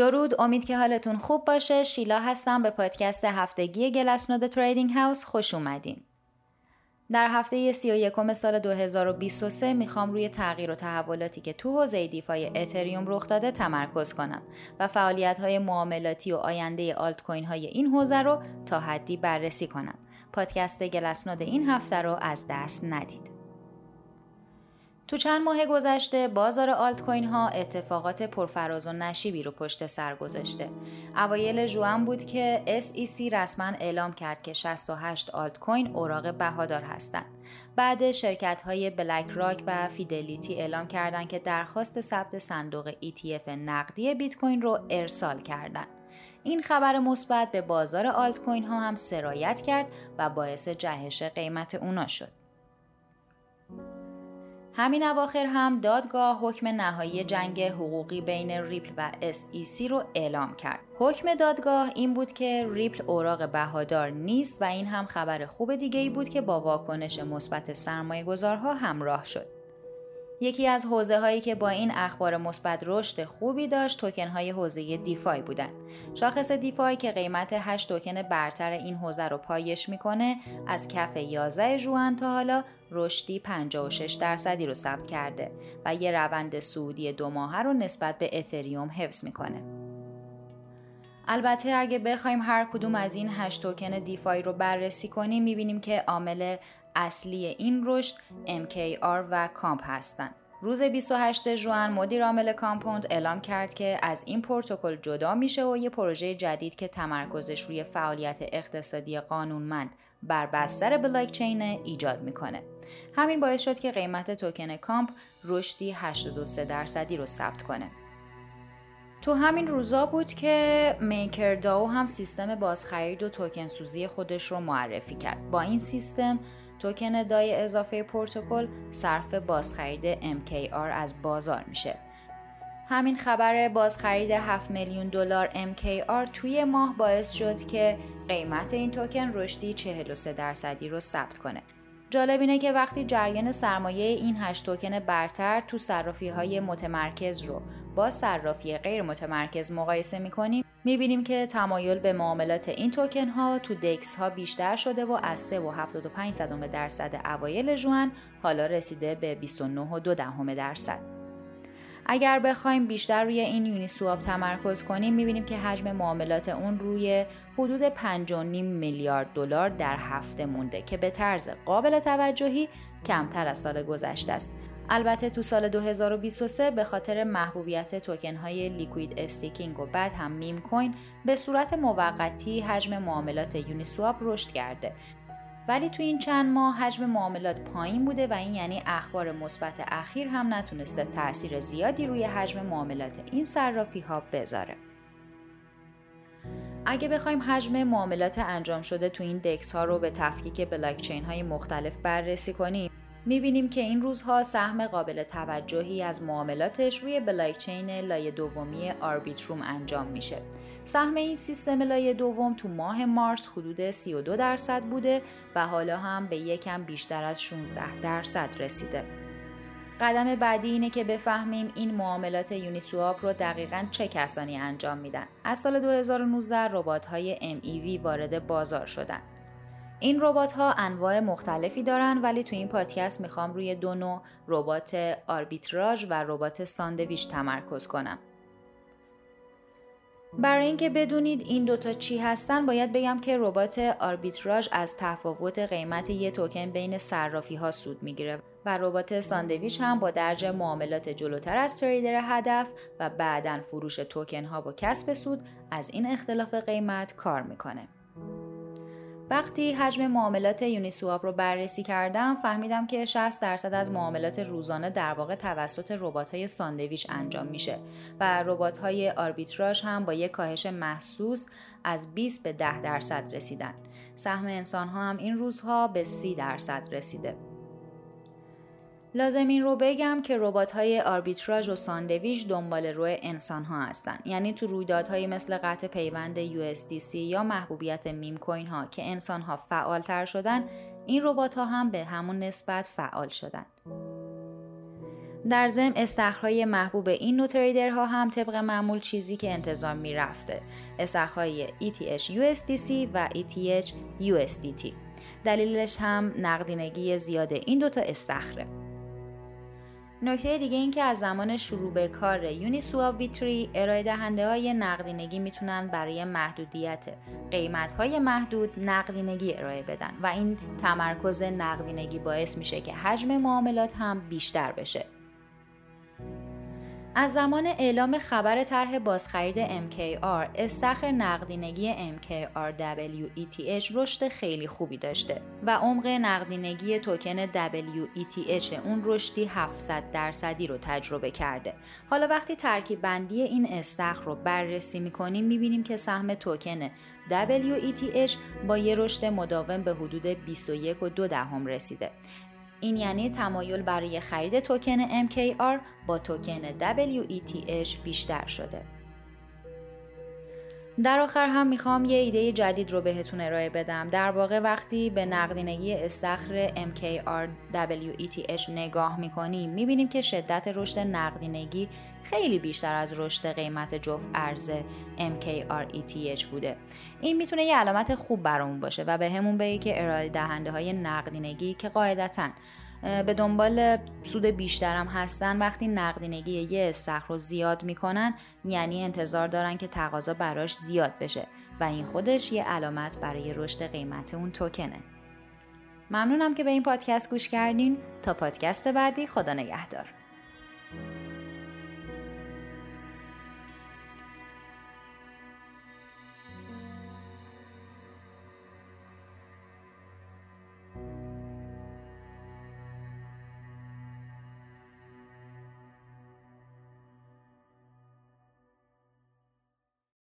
درود امید که حالتون خوب باشه شیلا هستم به پادکست هفتگی گلسنود تریدینگ هاوس خوش اومدین در هفته 31 سال 2023 می‌خوام روی تغییر و تحولاتی که تو حوزه دیفای اتریوم رخ داده تمرکز کنم و فعالیت های معاملاتی و آینده آلت کوین های این حوزه رو تا حدی بررسی کنم. پادکست گلسنود این هفته رو از دست ندید. تو چند ماه گذشته بازار آلت کوین ها اتفاقات پرفراز و نشیبی رو پشت سر گذاشته. اوایل ژوئن بود که SEC رسما اعلام کرد که 68 آلت کوین اوراق بهادار هستند. بعد شرکت های بلک راک و فیدلیتی اعلام کردند که درخواست ثبت صندوق ETF نقدی بیت کوین رو ارسال کردند. این خبر مثبت به بازار آلت کوین ها هم سرایت کرد و باعث جهش قیمت اونا شد. همین اواخر هم دادگاه حکم نهایی جنگ حقوقی بین ریپل و SEC رو اعلام کرد. حکم دادگاه این بود که ریپل اوراق بهادار نیست و این هم خبر خوب دیگه ای بود که با واکنش مثبت سرمایه گذارها همراه شد. یکی از حوزه هایی که با این اخبار مثبت رشد خوبی داشت توکن های حوزه DeFi بودن. شاخص DeFi که قیمت 8 توکن برتر این حوزه رو پایش می‌کنه از کف 11 ژوئن تا حالا رشدی 56 درصدی رو ثبت کرده و یه روند صعودی دو ماهه رو نسبت به اتریوم حفظ می‌کنه. البته اگه بخوایم هر کدوم از این هشت توکن DeFi رو بررسی کنیم می‌بینیم که عامل اصلی این رشد MKR و COMP هستند. روز 28 ژوئن مدیر عامل Compound اعلام کرد که از این پروتکل جدا میشه و یه پروژه جدید که تمرکزش روی فعالیت اقتصادی قانونمند بر بستر بلاکچین ایجاد می‌کنه. همین باعث شد که قیمت توکن کامپ رشدی 83 درصدی رو ثبت کنه. تو همین روزا بود که میکر داو هم سیستم بازخرید و توکن سوزی خودش رو معرفی کرد. با این سیستم توکن دای اضافه پروتکل صرف بازخرید MKR از بازار میشه. همین خبر بازخرید 7 میلیون دلار MKR توی ماه باعث شد که قیمت این توکن رشدی 43 درصدی رو ثبت کنه. جالب اینه که وقتی جریان سرمایه این هشت توکن برتر تو صرافی های متمرکز رو با صرافی غیر متمرکز مقایسه می‌کنیم می‌بینیم که تمایل به معاملات این توکن ها تو دکس ها بیشتر شده و از 3 و 75 درصد اوایل ژوئن حالا رسیده به 29 و 2 درصد. اگر بخوایم بیشتر روی این یونی سواب تمرکز کنیم می‌بینیم که حجم معاملات اون روی حدود 5.5 میلیارد دلار در هفته مونده که به طرز قابل توجهی کمتر از سال گذشته است. البته تو سال 2023 به خاطر محبوبیت توکن های liquid staking و بعد هم meme coin به صورت موقتی حجم معاملات Uniswap رشد کرده ولی تو این چند ماه حجم معاملات پایین بوده و این یعنی اخبار مثبت اخیر هم نتونسته تاثیر زیادی روی حجم معاملات این صرافی ها بذاره. اگه بخوایم حجم معاملات انجام شده تو این دکس ها رو به تفکیک بلاکچین های مختلف بررسی کنیم می‌بینیم که این روزها سهم قابل توجهی از معاملاتش روی بلاکچین لایه دومی آربیتروم انجام میشه سهم این سیستم لایه دوم تو ماه مارس حدود 32 درصد بوده و حالا هم به یکم بیشتر از 16 درصد رسیده. قدم بعدی اینه که بفهمیم این معاملات یونیسواب رو دقیقا چه کسانی انجام میدن. از سال 2019 ربات های MEV وارد بازار شدن. این ربات ها انواع مختلفی دارن ولی تو این پادکست می‌خوام روی دو نوع ربات آربیتراژ و ربات ساندویچ تمرکز کنم. برای اینکه بدونید این دوتا چی هستن باید بگم که ربات آربیتراژ از تفاوت قیمت یه توکن بین صرافی ها سود می‌گیره و ربات ساندویچ هم با درج معاملات جلوتر از trader هدف و بعدا فروش توکن ها با کسب سود از این اختلاف قیمت کار می‌کنه. وقتی حجم معاملات Uniswap رو بررسی کردم فهمیدم که 60 درصد از معاملات روزانه در واقع توسط ربات‌های ساندویچ انجام میشه و ربات‌های آربیتراژ هم با یک کاهش محسوس از 20 به 10 درصد رسیدن. سهم انسان‌ها هم این روزها به 30 درصد رسیده. لازم این رو بگم که ربات های آربیتراژ و ساندویچ دنبال روی انسان ها هستن. یعنی تو رویدادهایی مثل قطع پیوند USDC یا محبوبیت meme coin ها که انسان ها فعال تر شدن این ربات ها هم به همون نسبت فعال شدن. در ضمن استخرهای محبوب این نوع تریدرها هم طبق معمول چیزی که انتظار می‌رفته. استخرهای ETH USDC و ETH USDT دلیلش هم نقدینگی زیاد این دوتا استخره. نکته دیگه این که از زمان شروع به کار یونی سواب ویتری ارائه دهنده های نقدینگی می‌تونن برای محدودیت قیمت های محدود نقدینگی ارائه بدن و این تمرکز نقدینگی باعث میشه که حجم معاملات هم بیشتر بشه. از زمان اعلام خبر طرح بازخرید MKR استخر نقدینگی MKR WETH رشد خیلی خوبی داشته و عمق نقدینگی توکن WETH اون رشدی 700 درصدی رو تجربه کرده. حالا وقتی ترکیب بندی این استخر رو بررسی می‌کنیم می‌بینیم که سهم توکن WETH با یه رشد مداوم به حدود 21 و دهم رسیده این یعنی تمایل برای خرید توکن MKR با توکن WETH بیشتر شده. در آخر هم می‌خوام یه ایده جدید رو بهتون ارائه بدم. در واقع وقتی به نقدینگی استخر MKR WETH نگاه می‌کنیم می‌بینیم که شدت رشد نقدینگی خیلی بیشتر از رشد قیمت جفت ارز MKR ETH بوده. این می‌تونه یه علامت خوب برامون باشه و به همون بگه که ارائه دهنده های نقدینگی که قاعدتاً به دنبال سود بیشترم هستن وقتی نقدینگی یه استخر رو زیاد می‌کنن یعنی انتظار دارن که تقاضا براش زیاد بشه و این خودش یه علامت برای رشد قیمت اون توکنه. ممنونم که به این پادکست گوش کردین. تا پادکست بعدی خدا نگهدار.